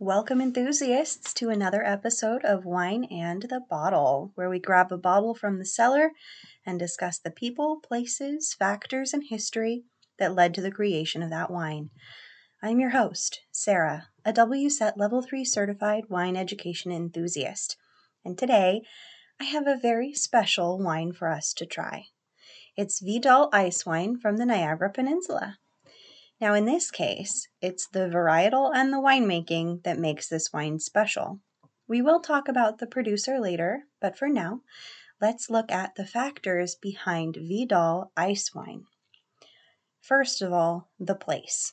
Welcome, enthusiasts, to another episode of Wine and the Bottle, where we grab a bottle from the cellar and discuss the people, places, factors, and history that led to the creation of that wine. I'm your host, Sara, a WSET Level 3 certified wine education enthusiast, and today I have a very special wine for us to try. It's Vidal Ice Wine from the Niagara Peninsula. Now, in this case, it's the varietal and the winemaking that makes this wine special. We will talk about the producer later, but for now, let's look at the factors behind Vidal Ice Wine. First of all, the place.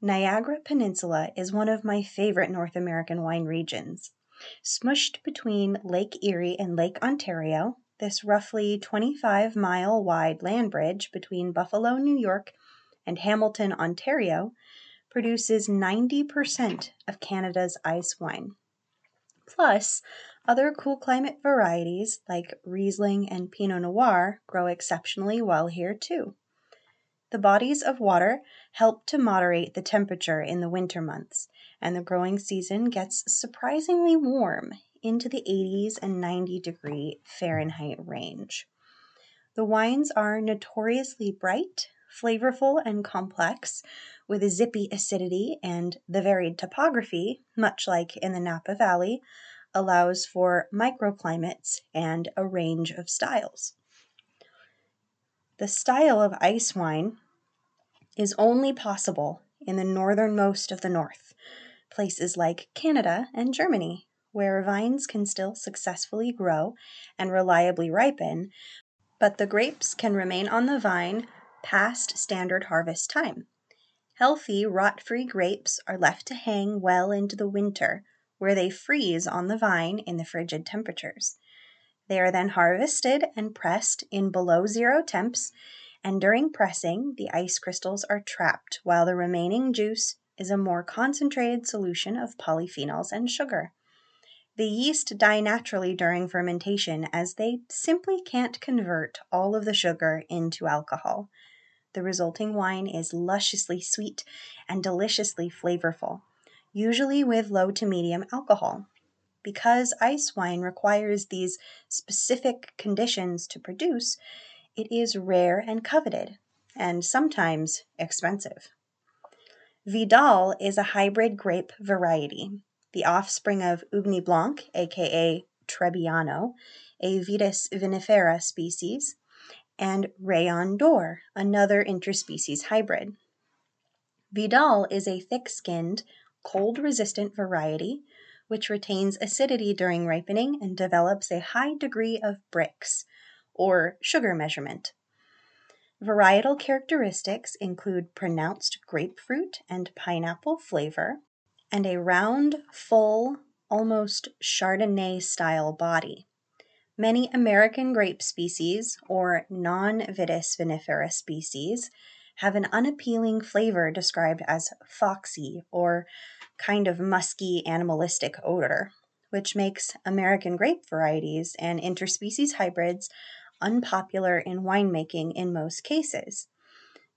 Niagara Peninsula is one of my favorite North American wine regions. Smushed between Lake Erie and Lake Ontario, this roughly 25 mile wide land bridge between Buffalo, New York and Hamilton, Ontario, produces 90% of Canada's ice wine. Plus, other cool climate varieties like Riesling and Pinot Noir grow exceptionally well here too. The bodies of water help to moderate the temperature in the winter months, and the growing season gets surprisingly warm into the 80s and 90 degree Fahrenheit range. The wines are notoriously bright, flavorful and complex, with a zippy acidity, and the varied topography, much like in the Napa Valley, allows for microclimates and a range of styles. The style of ice wine is only possible in the northernmost of the North, places like Canada and Germany, where vines can still successfully grow and reliably ripen, but the grapes can remain on the vine past standard harvest time. Healthy, rot free grapes are left to hang well into the winter, where they freeze on the vine in the frigid temperatures. They are then harvested and pressed in below zero temps, and during pressing, the ice crystals are trapped while the remaining juice is a more concentrated solution of polyphenols and sugar. The yeast die naturally during fermentation as they simply can't convert all of the sugar into alcohol. The resulting wine is lusciously sweet and deliciously flavorful, usually with low to medium alcohol. Because ice wine requires these specific conditions to produce, it is rare and coveted, and sometimes expensive. Vidal is a hybrid grape variety, the offspring of Ugni Blanc, aka Trebbiano, a Vitis vinifera species, and Rayon d'Or, another interspecies hybrid. Vidal is a thick skinned, cold resistant variety which retains acidity during ripening and develops a high degree of Brix, or sugar measurement. Varietal characteristics include pronounced grapefruit and pineapple flavor, and a round, full, almost Chardonnay style body. Many American grape species, or non Vitis vinifera species, have an unappealing flavor described as foxy or kind of musky animalistic odor, which makes American grape varieties and interspecies hybrids unpopular in winemaking in most cases.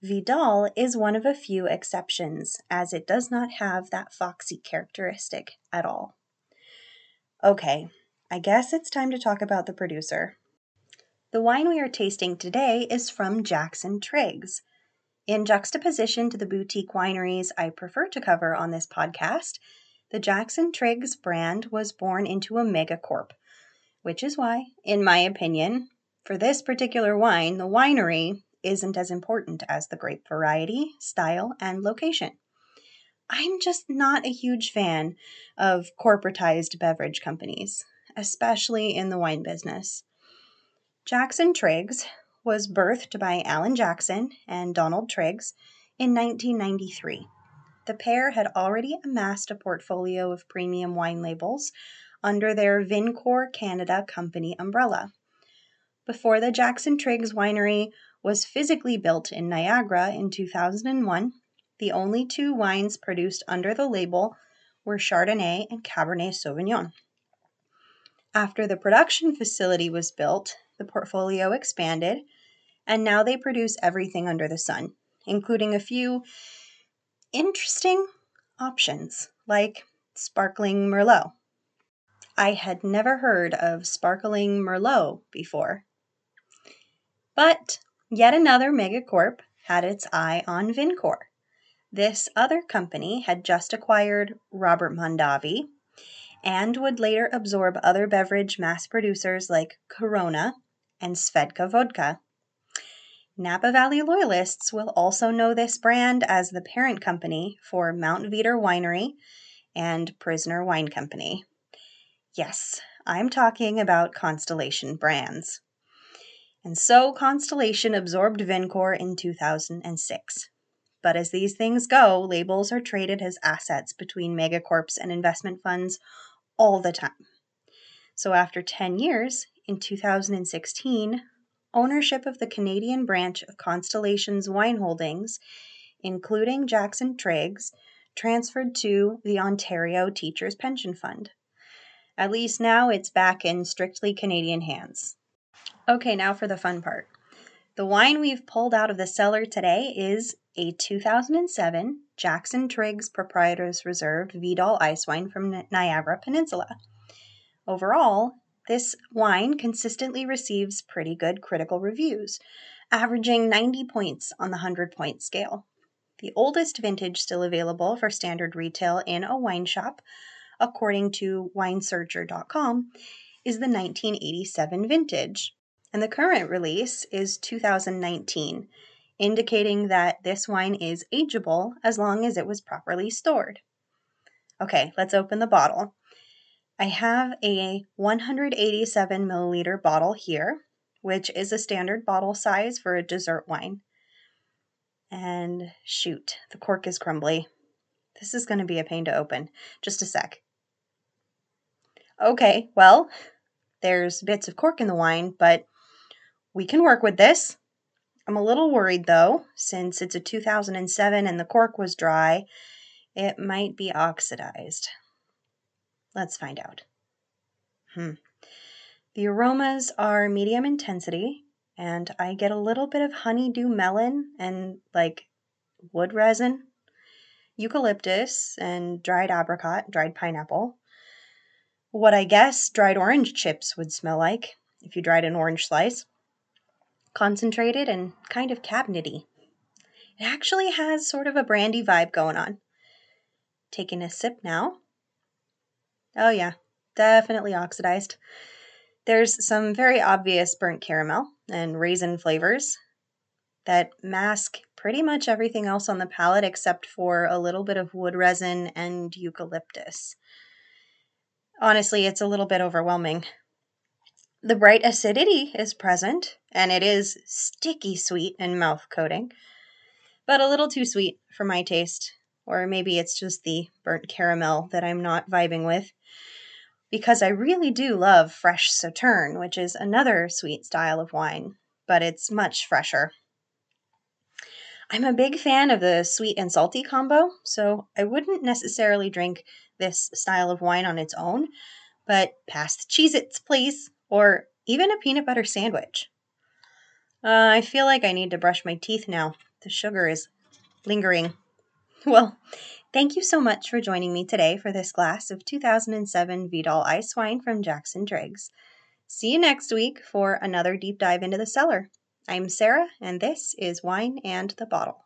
Vidal is one of a few exceptions, as it does not have that foxy characteristic at all. Okay, I guess it's time to talk about the producer. The wine we are tasting today is from Jackson Triggs. In juxtaposition to the boutique wineries I prefer to cover on this podcast, the Jackson Triggs brand was born into a megacorp, which is why, in my opinion, for this particular wine, the winery isn't as important as the grape variety, style, and location. I'm just not a huge fan of corporatized beverage companies especially in the wine business. Jackson Triggs was birthed by Alan Jackson and Donald Triggs in 1993. The pair had already amassed a portfolio of premium wine labels under their Vincor Canada company umbrella. Before the Jackson Triggs winery was physically built in Niagara in 2001, the only two wines produced under the label were Chardonnay and Cabernet Sauvignon. After the production facility was built, the portfolio expanded, and now they produce everything under the sun, including a few interesting options like Sparkling Merlot. I had never heard of Sparkling Merlot before. But yet another megacorp had its eye on Vincor. This other company had just acquired Robert Mondavi and would later absorb other beverage mass producers like Corona and Svedka Vodka. Napa Valley loyalists will also know this brand as the parent company for Mount Veeder Winery and Prisoner Wine Company. Yes, I'm talking about Constellation Brands. And so Constellation absorbed Vincor in 2006. But as these things go, labels are traded as assets between megacorps and investment funds all the time. So after 10 years, in 2016, ownership of the Canadian branch of Constellation's wine holdings, including Jackson Triggs, transferred to the Ontario Teachers Pension Fund. At least now it's back in strictly Canadian hands. Okay, now for the fun part. The wine we've pulled out of the cellar today is a 2007 Jackson Triggs Proprietors Reserve Vidal Ice Wine from Niagara Peninsula. Overall, this wine consistently receives pretty good critical reviews, averaging 90 points on the 100 point scale. The oldest vintage still available for standard retail in a wine shop, according to winesearcher.com, is the 1987 vintage, and the current release is 2019, indicating that this wine is ageable as long as it was properly stored. Okay, let's open the bottle. I have a 187 milliliter bottle here, which is a standard bottle size for a dessert wine. And shoot, the cork is crumbly. This is going to be a pain to open. Just a sec. Okay, well, there's bits of cork in the wine, but we can work with this. I'm a little worried though, since it's a 2007 and the cork was dry, it might be oxidized. Let's find out. Hmm. The aromas are medium intensity, and I get a little bit of honeydew melon and like wood resin, eucalyptus, and dried apricot, dried pineapple. What I guess dried orange chips would smell like if you dried an orange slice. Concentrated and kind of cabinety. It actually has sort of a brandy vibe going on. Taking a sip now. Oh, yeah, definitely oxidized. There's some very obvious burnt caramel and raisin flavors that mask pretty much everything else on the palate except for a little bit of wood resin and eucalyptus. Honestly, it's a little bit overwhelming. The bright acidity is present, and it is sticky sweet and mouth coating, but a little too sweet for my taste. Or maybe it's just the burnt caramel that I'm not vibing with because I really do love fresh Sauterne, which is another sweet style of wine, but it's much fresher. I'm a big fan of the sweet and salty combo, so I wouldn't necessarily drink this style of wine on its own, but pass the Cheez Its, please, or even a peanut butter sandwich. Uh, I feel like I need to brush my teeth now. The sugar is lingering. Well, Thank you so much for joining me today for this glass of 2007 Vidal Ice Wine from Jackson Triggs. See you next week for another deep dive into the cellar. I'm Sara, and this is Wine and the Bottle.